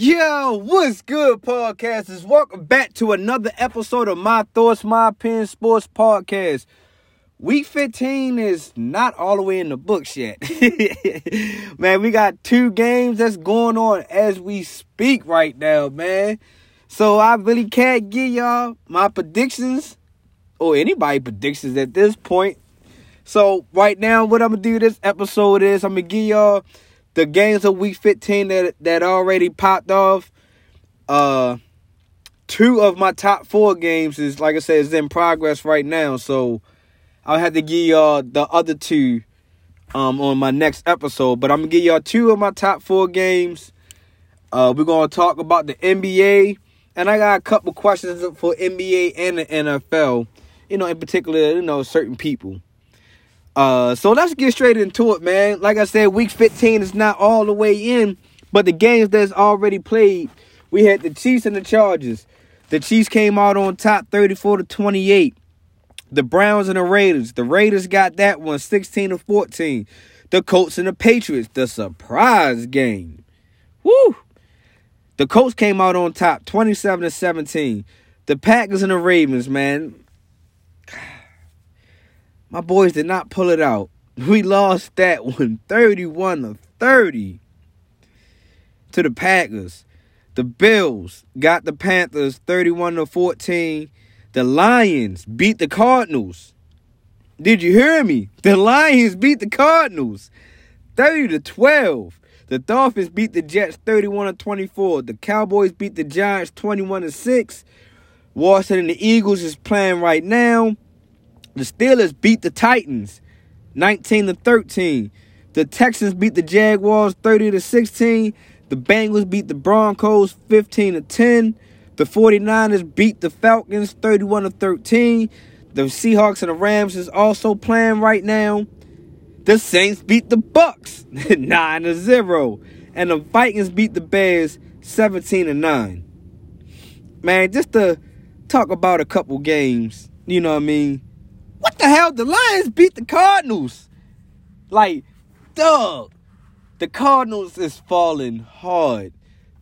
Yo, what's good, podcasters? Welcome back to another episode of My Thoughts, My Pen Sports Podcast. Week 15 is not all the way in the books yet. man, we got two games that's going on as we speak right now, man. So I really can't give y'all my predictions or anybody predictions at this point. So right now, what I'm gonna do this episode is I'm gonna give y'all the games of week 15 that that already popped off. Uh two of my top four games is like I said is in progress right now. So I'll have to give y'all the other two um on my next episode. But I'm gonna give y'all two of my top four games. Uh we're gonna talk about the NBA. And I got a couple questions for NBA and the NFL. You know, in particular, you know, certain people. Uh, so let's get straight into it, man. Like I said, week 15 is not all the way in, but the games that's already played, we had the Chiefs and the Chargers. The Chiefs came out on top 34 to 28. The Browns and the Raiders. The Raiders got that one 16 to 14. The Colts and the Patriots, the surprise game. Woo! The Colts came out on top 27 to 17. The Packers and the Ravens, man. My boys did not pull it out. We lost that one 31 to 30 to the Packers. The Bills got the Panthers 31 to 14. The Lions beat the Cardinals. Did you hear me? The Lions beat the Cardinals 30 to 12. The Dolphins beat the Jets 31 to 24. The Cowboys beat the Giants 21 to 6. Washington and the Eagles is playing right now. The Steelers beat the Titans 19 to 13. The Texans beat the Jaguars 30 to 16. The Bengals beat the Broncos 15 to 10. The 49ers beat the Falcons 31 to 13. The Seahawks and the Rams is also playing right now. The Saints beat the Bucks 9 to 0. And the Vikings beat the Bears 17 to 9. Man, just to talk about a couple games, you know what I mean? What the hell? The Lions beat the Cardinals. Like, dog. The Cardinals is falling hard.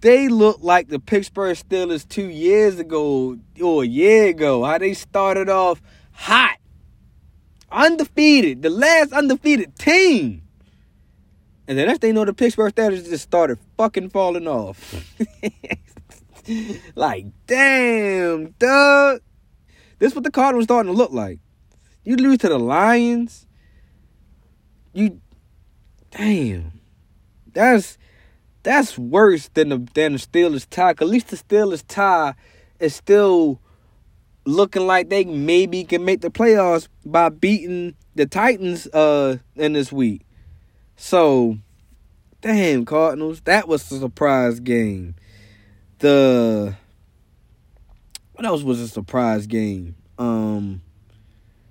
They look like the Pittsburgh Steelers two years ago or a year ago. How they started off hot. Undefeated. The last undefeated team. And then next thing know, the Pittsburgh Steelers just started fucking falling off. like, damn, dog. This is what the Cardinals starting to look like. You lose to the Lions. You damn. That's that's worse than the than the Steelers tie. At least the Steelers tie is still looking like they maybe can make the playoffs by beating the Titans uh in this week. So damn Cardinals, that was a surprise game. The what else was a surprise game? Um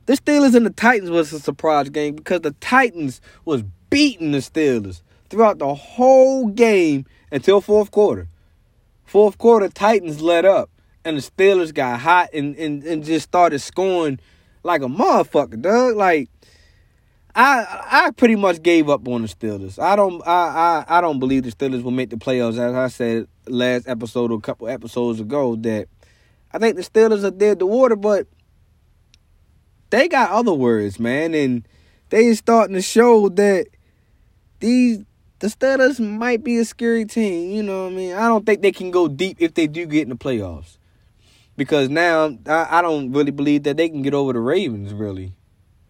the Steelers and the Titans was a surprise game because the Titans was beating the Steelers throughout the whole game until fourth quarter. Fourth quarter, Titans let up, and the Steelers got hot and, and, and just started scoring like a motherfucker, dog. Like I I pretty much gave up on the Steelers. I don't I I, I don't believe the Steelers will make the playoffs. As I said last episode or a couple episodes ago, that I think the Steelers are dead the water, but they got other words, man, and they starting to show that these the Steelers might be a scary team. You know what I mean? I don't think they can go deep if they do get in the playoffs. Because now I, I don't really believe that they can get over the Ravens, really.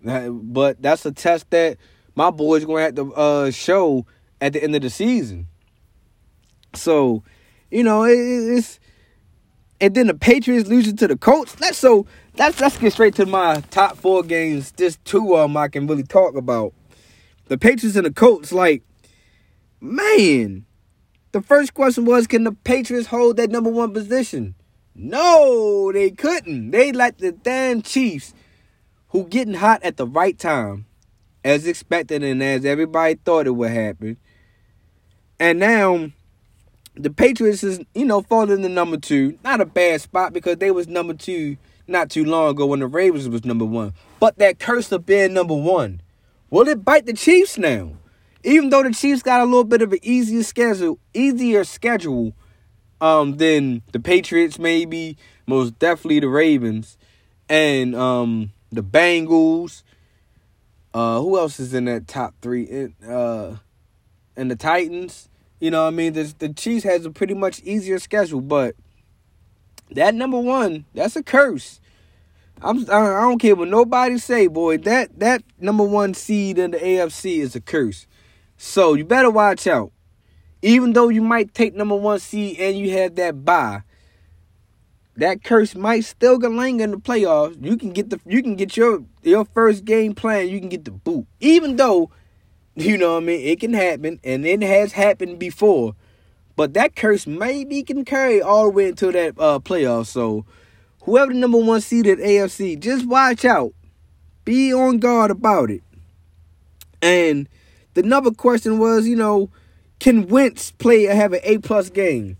But that's a test that my boys gonna have to uh, show at the end of the season. So, you know, it, it's and then the Patriots losing to the Colts. That's so let's let's get straight to my top four games. Just two of them I can really talk about. The Patriots and the Colts, like, man. The first question was, can the Patriots hold that number one position? No, they couldn't. They like the damn Chiefs, who getting hot at the right time, as expected and as everybody thought it would happen. And now the Patriots is, you know, falling to number two. Not a bad spot because they was number two not too long ago when the Ravens was number one. But that curse of being number one, will it bite the Chiefs now? Even though the Chiefs got a little bit of an easier schedule, easier schedule um, then the Patriots, maybe most definitely the Ravens, and um, the Bengals. Uh, who else is in that top three? Uh, and the Titans. You know, what I mean, the the Chiefs has a pretty much easier schedule, but that number one, that's a curse. I'm I don't care what nobody say, boy. That that number one seed in the AFC is a curse. So you better watch out. Even though you might take number one seed and you have that bye, that curse might still linger in the playoffs. You can get the you can get your your first game plan. You can get the boot. Even though, you know what I mean, it can happen and it has happened before. But that curse maybe can carry all the way into that uh, playoff. So whoever the number one seed at AFC, just watch out. Be on guard about it. And the number question was, you know, can Wentz play have an A plus game?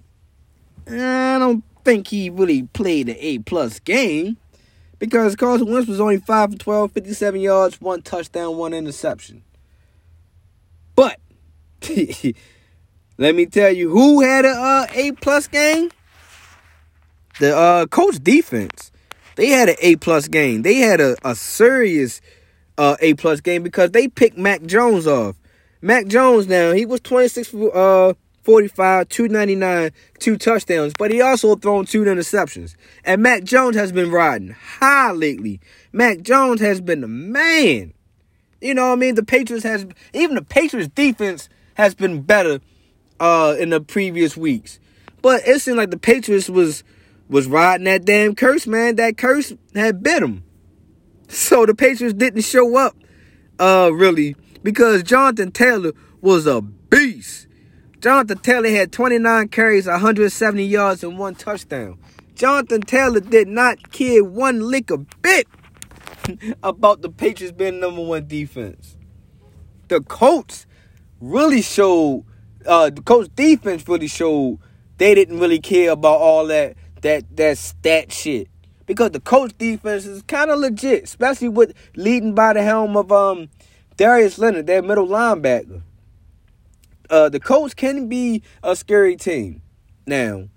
I don't think he really played an A plus game because Carson Wentz was only 5 for 12, 57 yards, one touchdown, one interception. But let me tell you who had a uh, A plus game. The uh, Colts defense. They had an A plus game. They had a, a serious uh, A plus game because they picked Mac Jones off. Mac Jones now, he was 26 for uh, 45, 299, two touchdowns, but he also thrown two interceptions. And Mac Jones has been riding high lately. Mac Jones has been the man. You know what I mean? The Patriots has even the Patriots defense has been better uh in the previous weeks. But it seemed like the Patriots was was riding that damn curse, man. That curse had bit them. So the Patriots didn't show up uh really because Jonathan Taylor was a beast. Jonathan Taylor had 29 carries, 170 yards, and one touchdown. Jonathan Taylor did not care one lick a bit about the Patriots being number one defense. The Colts really showed uh, the Colts defense really showed they didn't really care about all that that that stat shit because the Colts defense is kind of legit, especially with leading by the helm of um Darius Leonard, their middle linebacker. Uh, the Colts can be a scary team. Now,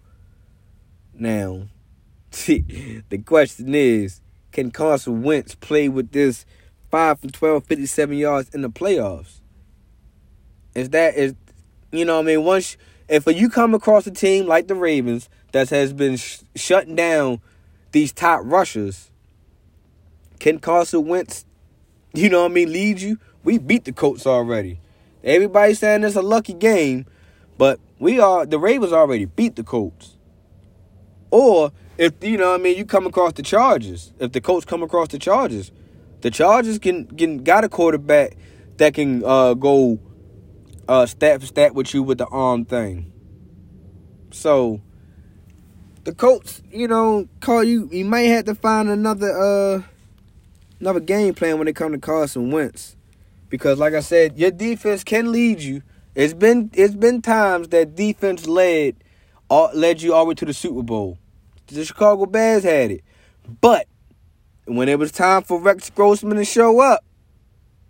now, the question is, can Carson Wentz play with this 5 from 12, 57 yards in the playoffs? Is that is you know, what I mean, once if you come across a team like the Ravens that has been sh- shutting down these top rushers, can Carson Wentz, you know, what I mean, lead you? We beat the Colts already. Everybody's saying it's a lucky game, but we are the Ravens already beat the Colts. Or if you know, what I mean, you come across the Chargers. If the Colts come across the Chargers, the Chargers can can got a quarterback that can uh, go uh, stat for stat with you with the arm thing. So the Colts, you know, call you. You might have to find another uh another game plan when it comes to Carson Wentz, because like I said, your defense can lead you. It's been it's been times that defense led uh, led you all the way to the Super Bowl. The Chicago Bears had it, but when it was time for Rex Grossman to show up,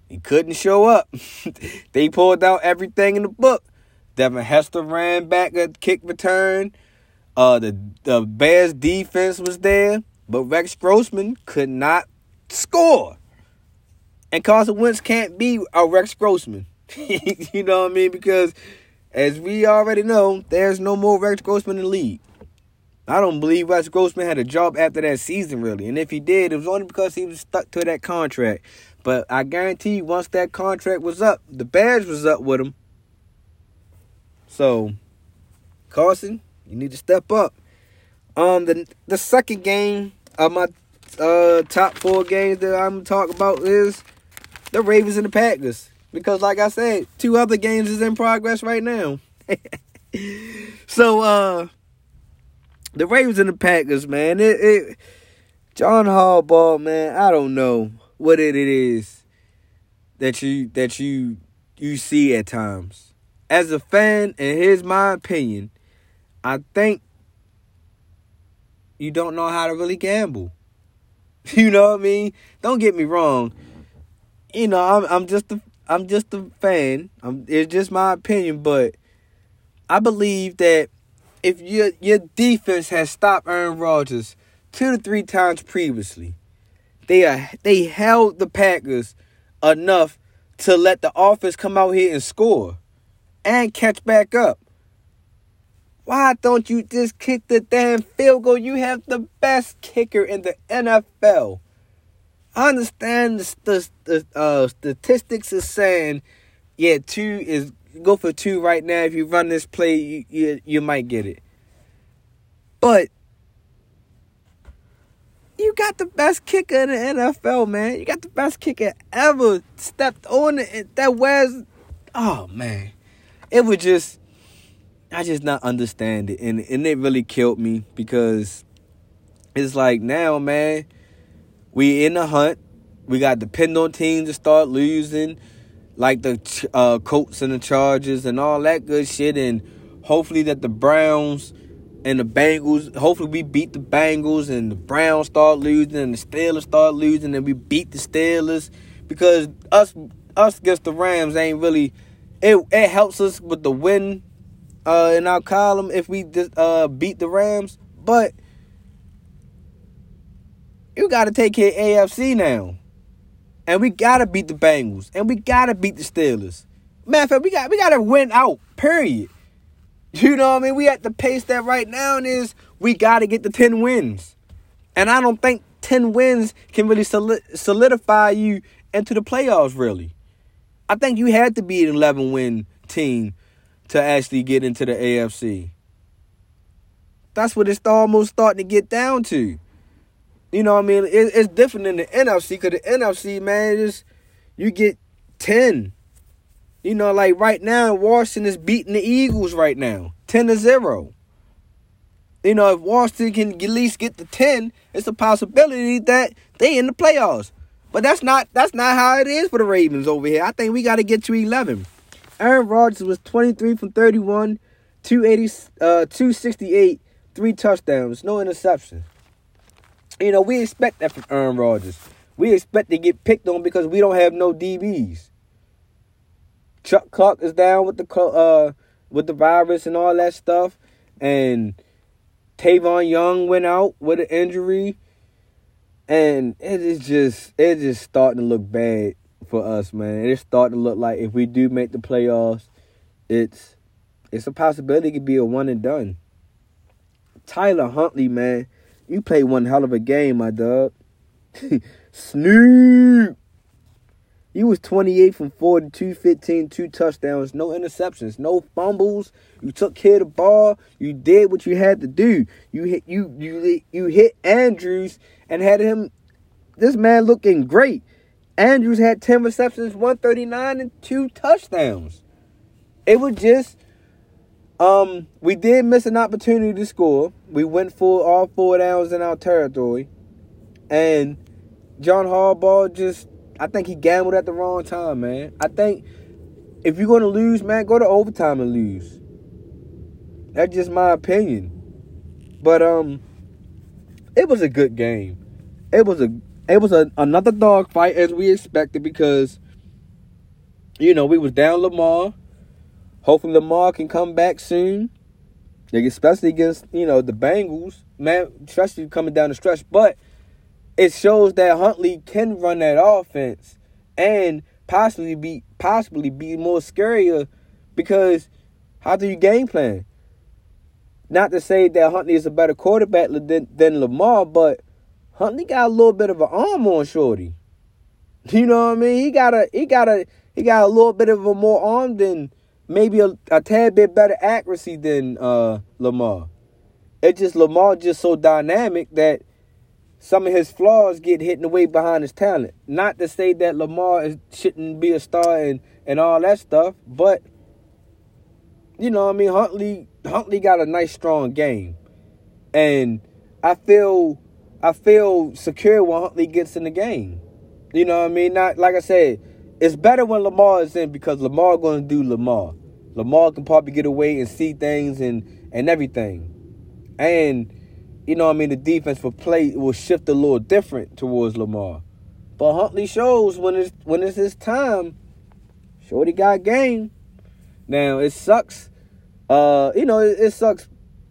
he couldn't show up. they pulled out everything in the book. Devin Hester ran back a kick return. Uh, the the Bears defense was there, but Rex Grossman could not score. And Carson Wentz can't be a Rex Grossman. you know what I mean? Because as we already know, there's no more Rex Grossman in the league. I don't believe Rex Grossman had a job after that season, really. And if he did, it was only because he was stuck to that contract. But I guarantee once that contract was up, the badge was up with him. So, Carson, you need to step up. Um, the the second game of my uh top four games that I'm talking about is the Ravens and the Packers. Because like I said, two other games is in progress right now. so uh the Ravens and the Packers, man, it, it John Harbaugh, man, I don't know what it is that you that you you see at times. As a fan, and here's my opinion, I think you don't know how to really gamble. You know what I mean? Don't get me wrong. You know, I'm I'm just a I'm just a fan. I'm, it's just my opinion, but I believe that if your your defense has stopped Aaron Rodgers two to three times previously, they are they held the Packers enough to let the offense come out here and score and catch back up. Why don't you just kick the damn field goal? You have the best kicker in the NFL. I understand the, the, the uh, statistics is saying, yeah, two is go for two right now. If you run this play, you, you, you might get it. But you got the best kicker in the NFL, man. You got the best kicker ever stepped on it. That was, oh man, it was just I just not understand it, and and it really killed me because it's like now, man, we in the hunt. We got depend on teams to start losing, like the uh, Colts and the Chargers and all that good shit, and hopefully that the Browns and the Bengals. Hopefully we beat the Bengals and the Browns start losing and the Steelers start losing and we beat the Steelers because us us against the Rams ain't really. It it helps us with the win uh, in our column if we just uh, beat the Rams, but you got to take care of AFC now. And we got to beat the Bengals. And we got to beat the Steelers. Matter of fact, we got, we got to win out, period. You know what I mean? We at the pace that right now is we got to get the 10 wins. And I don't think 10 wins can really solidify you into the playoffs, really. I think you had to be an 11 win team to actually get into the AFC. That's what it's almost starting to get down to. You know what I mean? It's different in the NFC because the NFC, man, is you get 10. You know, like right now, Washington is beating the Eagles right now, 10 to 0. You know, if Washington can at least get to 10, it's a possibility that they in the playoffs. But that's not that's not how it is for the Ravens over here. I think we got to get to 11. Aaron Rodgers was 23 from 31, 280, uh, 268, three touchdowns, no interception. You know, we expect that from Aaron Rodgers. We expect to get picked on because we don't have no DBs. Chuck Clark is down with the uh with the virus and all that stuff, and Tavon Young went out with an injury, and it is just it's just starting to look bad for us, man. It's starting to look like if we do make the playoffs, it's it's a possibility it could be a one and done. Tyler Huntley, man, you played one hell of a game, my dog. Snoop. You was 28 from 42, 15, two touchdowns, no interceptions, no fumbles. You took care of the ball. You did what you had to do. You hit you you you hit Andrews and had him this man looking great. Andrews had 10 receptions, 139, and two touchdowns. It was just, um, we did miss an opportunity to score. We went for all four downs in our territory. And John Harbaugh just, I think he gambled at the wrong time, man. I think if you're going to lose, man, go to overtime and lose. That's just my opinion. But, um, it was a good game. It was a it was a, another dog fight as we expected because you know we was down Lamar. Hopefully Lamar can come back soon. especially against you know the Bengals, man, especially coming down the stretch. But it shows that Huntley can run that offense and possibly be possibly be more scarier because how do you game plan? Not to say that Huntley is a better quarterback than, than Lamar, but Huntley got a little bit of an arm on Shorty. You know what I mean? He got a he got a he got a little bit of a more arm than maybe a, a tad bit better accuracy than uh, Lamar. It's just Lamar just so dynamic that some of his flaws get hidden away behind his talent. Not to say that Lamar is, shouldn't be a star and, and all that stuff, but you know what I mean? Huntley Huntley got a nice strong game. And I feel I feel secure when Huntley gets in the game. You know what I mean? Not like I said, it's better when Lamar is in because Lamar to do Lamar. Lamar can probably get away and see things and and everything. And you know I mean, the defense for play will shift a little different towards Lamar. But Huntley shows when it's when it's his time. Shorty got game. Now it sucks. Uh, you know, it, it sucks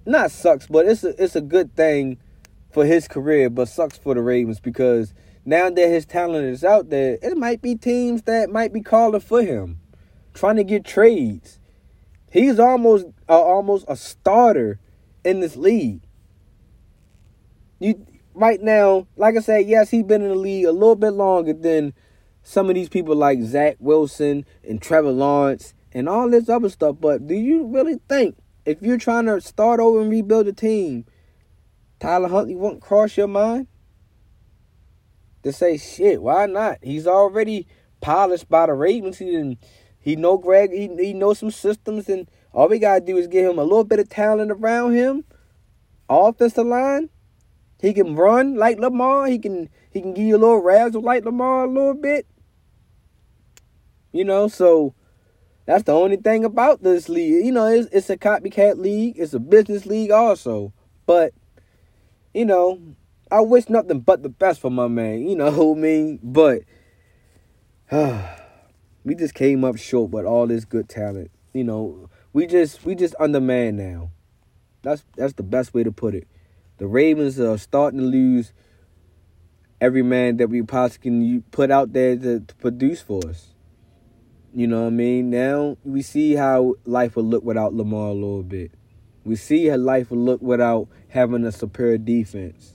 not sucks, but it's a, it's a good thing for his career, but sucks for the Ravens because now that his talent is out there, it might be teams that might be calling for him, trying to get trades. He's almost uh, almost a starter in this league. You right now, like I said, yes, he's been in the league a little bit longer than some of these people like Zach Wilson and Trevor Lawrence and all this other stuff. But do you really think if you're trying to start over and rebuild a team, Tyler Huntley won't cross your mind? To say shit, why not? He's already polished by the Ravens. He didn't he know Greg, he, he knows some systems, and all we gotta do is give him a little bit of talent around him. Offensive line. He can run like Lamar. He can he can give you a little razzle like Lamar a little bit. You know, so that's the only thing about this league. You know, it's, it's a copycat league. It's a business league also. But, you know, I wish nothing but the best for my man. You know what I mean? But uh, we just came up short with all this good talent. You know, we just we just undermanned now. That's that's the best way to put it. The Ravens are starting to lose every man that we possibly can put out there to, to produce for us. You know what I mean? Now we see how life would look without Lamar a little bit. We see how life would look without having a superior defense.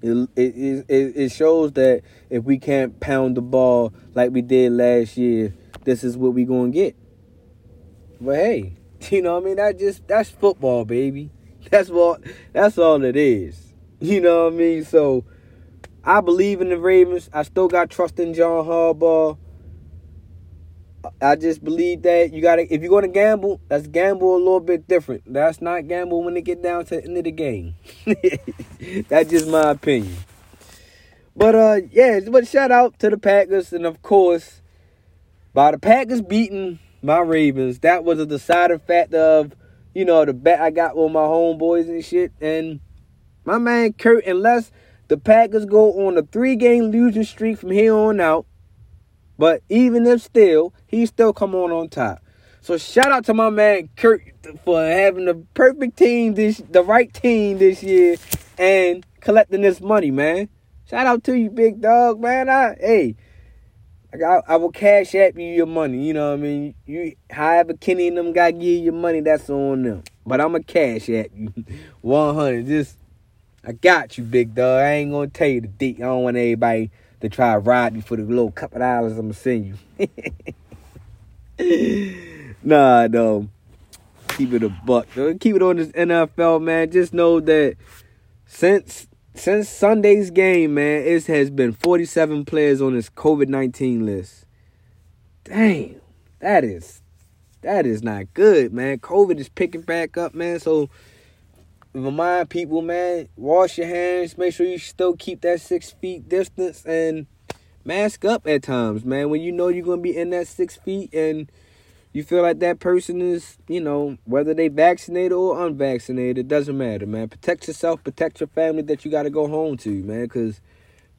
It, it, it, it shows that if we can't pound the ball like we did last year, this is what we gonna get. But hey, you know what I mean? That just that's football, baby. That's what that's all it is. You know what I mean? So I believe in the Ravens. I still got trust in John Harbaugh. I just believe that you gotta if you're gonna gamble, let's gamble a little bit different. That's not gamble when it get down to the end of the game. That's just my opinion. But uh yeah, but shout out to the Packers and of course by the Packers beating my Ravens, that was a deciding factor of, you know, the bet I got with my homeboys and shit. And my man Kurt, unless the Packers go on a three game losing streak from here on out, but even if still, he still come on on top. So shout out to my man Kurt for having the perfect team this the right team this year and collecting this money, man. Shout out to you, big dog, man. I hey, I, I will cash app you your money. You know what I mean? You however Kenny and them got give you your money, that's on them. But I'm a cash app you 100. Just I got you, big dog. I ain't gonna tell you the date. I don't want everybody to try to rob you for the little couple dollars I'm gonna send you. nah, no. Keep it a buck. Though. Keep it on this NFL, man. Just know that since since Sunday's game, man, it has been 47 players on this COVID 19 list. Damn, that is that is not good, man. COVID is picking back up, man. So remind people, man, wash your hands. Make sure you still keep that six feet distance and mask up at times, man. When you know you're gonna be in that six feet and you feel like that person is, you know, whether they vaccinated or unvaccinated, it doesn't matter, man. Protect yourself, protect your family that you got to go home to, man, because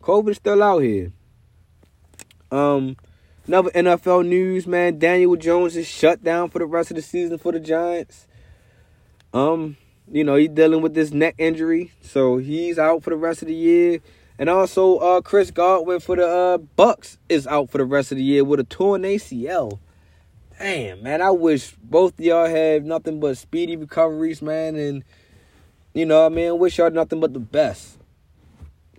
COVID's still out here. Um, another NFL news, man. Daniel Jones is shut down for the rest of the season for the Giants. Um, you know, he's dealing with this neck injury, so he's out for the rest of the year. And also, uh, Chris Godwin for the uh, Bucks is out for the rest of the year with a torn ACL. Damn, man, I wish both y'all had nothing but speedy recoveries, man, and you know, I mean, wish y'all nothing but the best.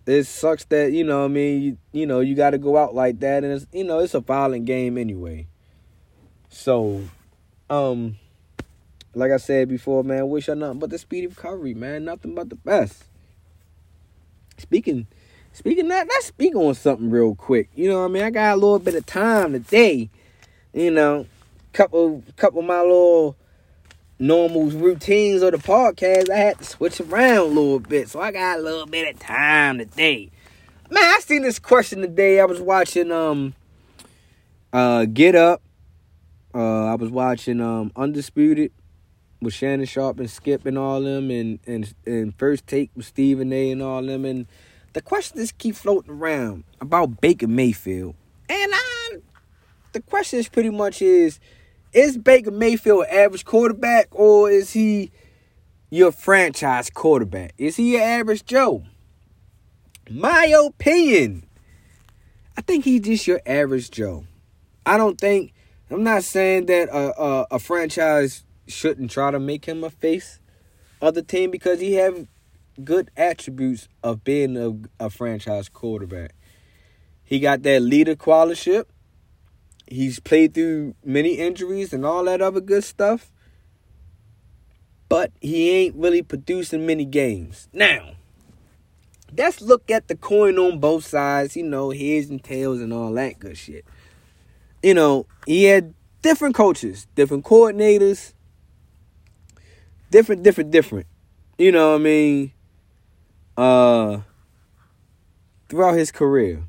It sucks that you know, I mean, you, you know, you got to go out like that, and it's you know, it's a violent game anyway. So, um, like I said before, man, wish I nothing but the speedy recovery, man. Nothing but the best. Speaking, speaking that, let's speak on something real quick. You know, I mean, I got a little bit of time today. You know, couple, couple of my little normal routines of the podcast. I had to switch around a little bit, so I got a little bit of time today. Man, I seen this question today. I was watching um, uh, Get Up. Uh, I was watching um, Undisputed with Shannon Sharpe and Skip and all them, and and and First Take with Stephen A. and all them, and the question keep floating around about Baker Mayfield, and I, the question is pretty much is, is Baker Mayfield an average quarterback or is he your franchise quarterback? Is he your average Joe? My opinion, I think he's just your average Joe. I don't think. I'm not saying that a, a, a franchise shouldn't try to make him a face of the team because he have good attributes of being a, a franchise quarterback. He got that leader quality. He's played through many injuries and all that other good stuff. But he ain't really producing many games. Now, let's look at the coin on both sides, you know, heads and tails and all that good shit. You know, he had different coaches, different coordinators, different, different, different. You know what I mean? Uh throughout his career.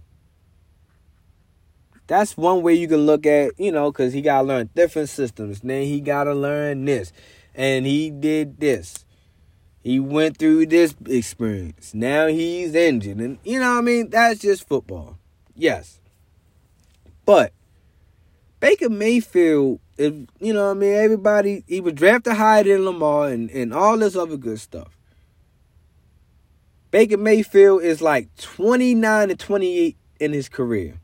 That's one way you can look at, you know, because he got to learn different systems. Then he got to learn this. And he did this. He went through this experience. Now he's injured. And, you know I mean? That's just football. Yes. But Baker Mayfield, if, you know I mean? Everybody, he was drafted higher than Lamar and, and all this other good stuff. Baker Mayfield is like 29 to 28 in his career.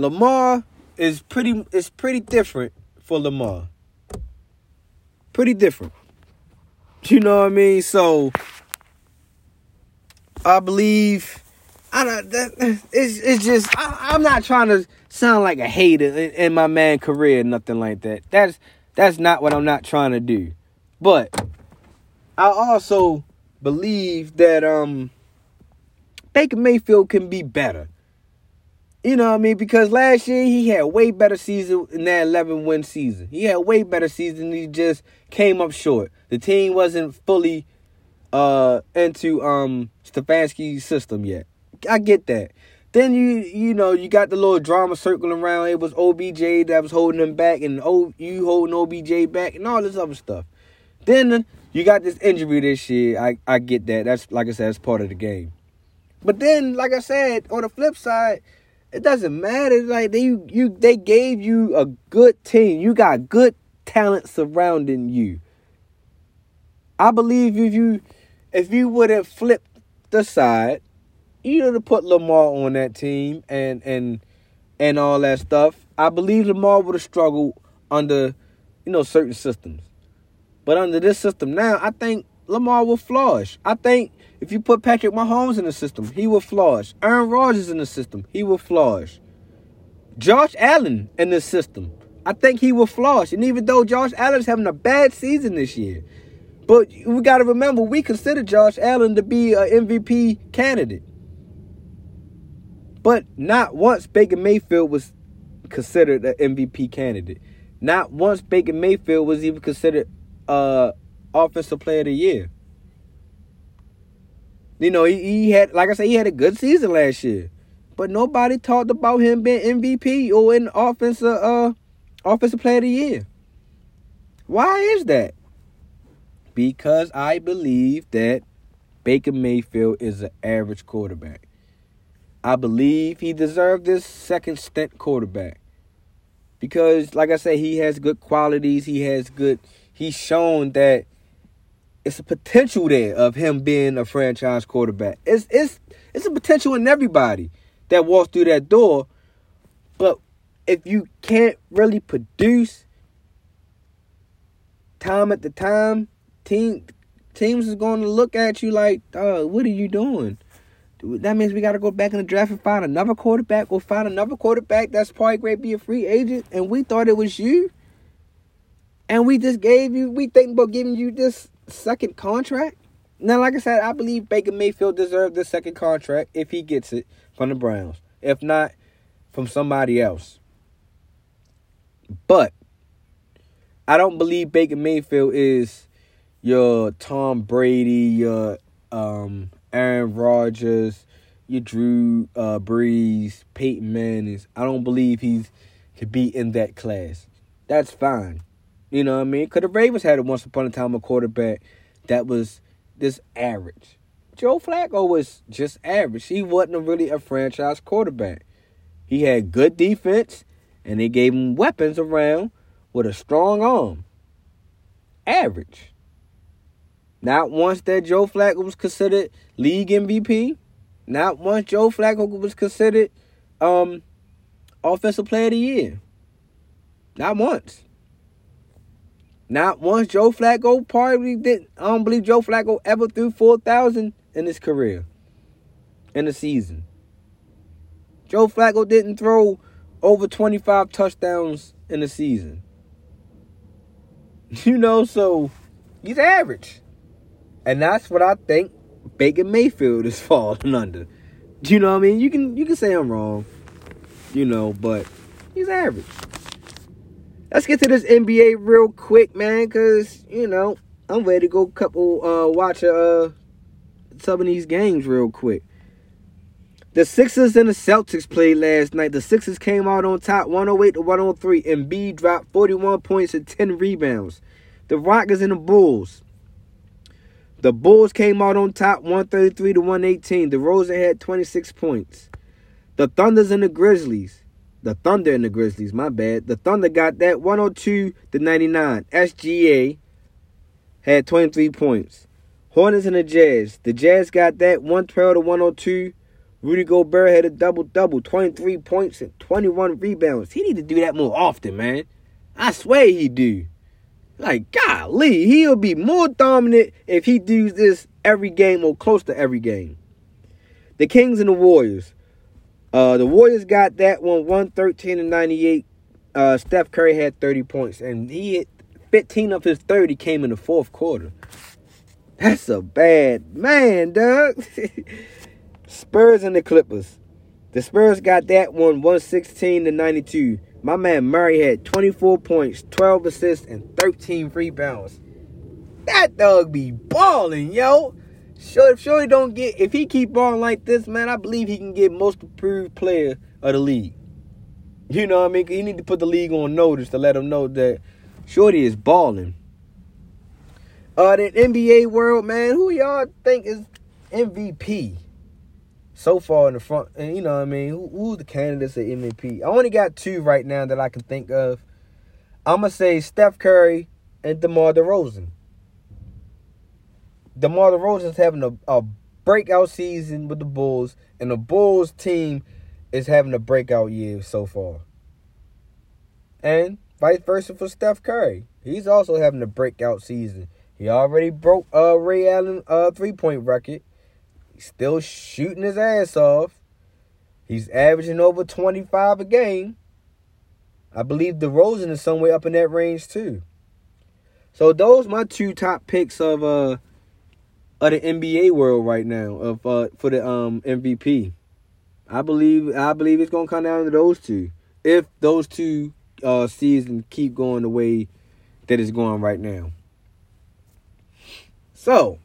Lamar is pretty is pretty different for Lamar. Pretty different. You know what I mean? So I believe I don't that, it's it's just I, am not trying to sound like a hater in, in my man career nothing like that. That's that's not what I'm not trying to do. But I also believe that um Baker Mayfield can be better. You know what I mean? Because last year he had way better season in that 11 win season. He had way better season. He just came up short. The team wasn't fully uh into um Stefanski's system yet. I get that. Then you you know you got the little drama circling around. It was OBJ that was holding him back, and oh you holding OBJ back, and all this other stuff. Then you got this injury this year. I I get that. That's like I said, that's part of the game. But then, like I said, on the flip side, it doesn't matter. Like they you they gave you a good team. You got good talent surrounding you. I believe if you if you would have flipped the side, you would have put Lamar on that team and and and all that stuff. I believe Lamar would have struggled under you know certain systems. But under this system now, I think Lamar will flourish. I think if you put Patrick Mahomes in the system, he will flourish. Aaron Rodgers in the system, he will flourish. Josh Allen in the system, I think he will flourish. And even though Josh Allen's having a bad season this year, but we got to remember we consider Josh Allen to be an MVP candidate. But not once Baker Mayfield was considered an MVP candidate. Not once Baker Mayfield was even considered uh offensive player of the year. You know, he, he had, like I said, he had a good season last year, but nobody talked about him being MVP or in offensive uh offensive player of the year. Why is that? Because I believe that Baker Mayfield is an average quarterback. I believe he deserved this second stint quarterback. Because, like I said, he has good qualities. He has good. He's shown that it's a potential there of him being a franchise quarterback. It's it's it's a potential in everybody that walks through that door. But if you can't really produce time at the time, team teams is going to look at you like, uh, what are you doing? That means we got to go back in the draft and find another quarterback or find another quarterback that's probably great be a free agent. And we thought it was you. And we just gave you, we think about giving you this second contract. Now, like I said, I believe Baker Mayfield deserves the second contract if he gets it from the Browns. If not, from somebody else. But I don't believe Baker Mayfield is your Tom Brady, your um, Aaron Rodgers, your Drew uh, Brees, Peyton Manning. I don't believe he's could be in that class. That's fine. You know what I mean? Because the Ravens had it once upon a time a quarterback that was this average. Joe Flacco was just average. He wasn't really a franchise quarterback. He had good defense, and they gave him weapons around with a strong arm. average. Not once that Joe Flacco was considered league MVP. Not once Joe Flacco was considered um, offensive player of the year. Not once. Not once Joe Flacco probably did. I don't believe Joe Flacco ever threw 4,000 in his career in a season. Joe Flacco didn't throw over 25 touchdowns in a season. You know, so he's average. And that's what I think Baker Mayfield is falling under. Do you know what I mean? You can you can say I'm wrong. You know, but he's average. Let's get to this NBA real quick, man, cause you know I'm ready to go couple uh watch uh some of these games real quick. The Sixers and the Celtics played last night. The Sixers came out on top 108 to 103, and B dropped 41 points and 10 rebounds. The Rockets and the Bulls. The Bulls came out on top 133 to 118. DeRozan had 26 points. The Thunders and the Grizzlies. The Thunder and the Grizzlies, my bad. The Thunder got that 102 to 99. SGA had 23 points. Hornets and the Jazz. The Jazz got that 112 to 102. Rudy Gobert had a double double, 23 points and 21 rebounds. He need to do that more often, man. I swear he do. Like, golly, he'll be more dominant if he does this every game or close to every game. The Kings and the Warriors. Uh, the Warriors got that one 113 and 98. Uh, Steph Curry had 30 points, and he hit 15 of his 30 came in the fourth quarter. That's a bad man, Doug. Spurs and the Clippers. The Spurs got that one 116 to 92. My man Murray had 24 points, 12 assists, and 13 rebounds. That dog be balling, yo. Sure, if Shorty don't get, if he keep balling like this, man, I believe he can get most improved player of the league. You know what I mean? He need to put the league on notice to let them know that Shorty is balling. Uh, the NBA world, man, who y'all think is MVP? so far in the front. And you know what I mean? Who, the candidates at MVP? I only got two right now that I can think of. I'm to say Steph Curry and DeMar DeRozan. DeMar DeRozan's having a, a breakout season with the Bulls, and the Bulls team is having a breakout year so far. And vice versa for Steph Curry. He's also having a breakout season. He already broke uh, Ray Allen uh, three point record. He's still shooting his ass off. He's averaging over 25 a game. I believe DeRozan is somewhere up in that range too. So those my two top picks of uh of the NBA world right now of uh for the um MVP. I believe I believe it's gonna come down to those two. If those two uh seasons keep going the way that it's going right now. So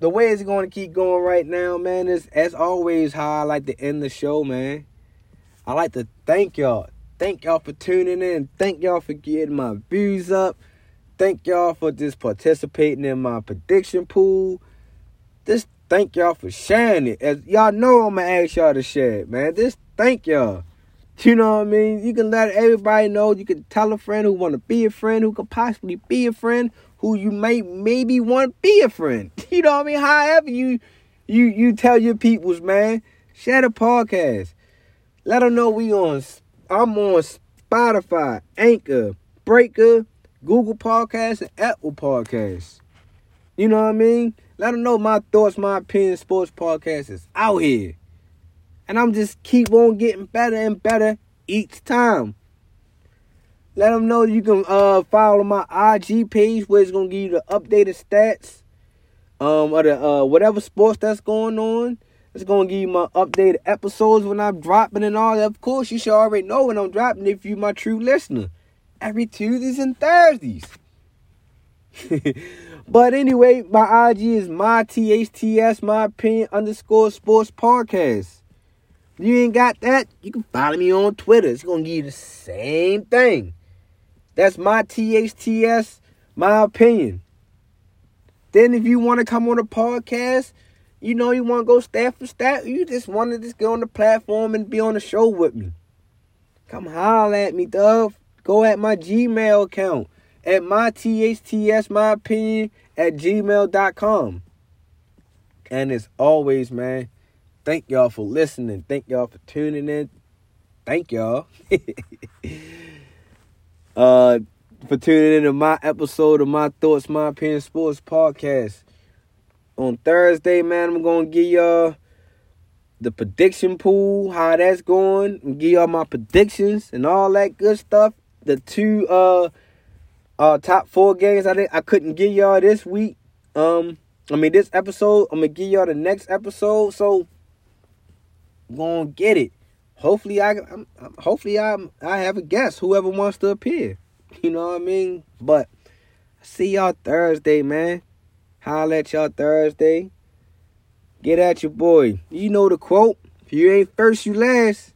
the way it's going to keep going right now, man, is as always how I like to end the show, man. I like to thank y'all. Thank y'all for tuning in. Thank y'all for getting my views up. Thank y'all for just participating in my prediction pool. Just thank y'all for sharing it. As y'all know, I'm gonna ask y'all to share it, man. Just thank y'all. You know what I mean? You can let everybody know. You can tell a friend who want to be a friend, who could possibly be a friend, who you may maybe want to be a friend. You know what I mean? However you you you tell your peoples, man, share the podcast. Let them know we on. I'm on Spotify, Anchor, Breaker, Google Podcasts, and Apple Podcasts. You know what I mean? Let them know my thoughts, my opinion, sports podcast is out here. And I'm just keep on getting better and better each time. Let them know you can uh, follow my IG page where it's gonna give you the updated stats. Um, of the uh, whatever sports that's going on. It's gonna give you my updated episodes when I'm dropping and all that. Of course, you should already know when I'm dropping if you my true listener. Every Tuesdays and Thursdays. but anyway, my IG is my THTS, my opinion underscore sports podcast. You ain't got that, you can follow me on Twitter. It's gonna give you the same thing. That's my THTS, my opinion. Then if you want to come on a podcast, you know you want to go stat for stat, you just want to just get on the platform and be on the show with me. Come holler at me, dove. Go at my Gmail account. at my THTS, my opinion, at gmail.com. And as always, man, thank y'all for listening. Thank y'all for tuning in. Thank y'all. uh for tuning in to my episode of my thoughts, my opinion sports podcast. On Thursday, man, I'm gonna give y'all the prediction pool, how that's going, and give y'all my predictions and all that good stuff. The two uh uh top four games I did I couldn't give y'all this week. Um I mean this episode, I'm gonna give y'all the next episode, so gonna get it. Hopefully I I'm, hopefully I I have a guest, whoever wants to appear. You know what I mean? But see y'all Thursday, man. Holla at y'all Thursday. Get at your boy. You know the quote. If you ain't first, you last.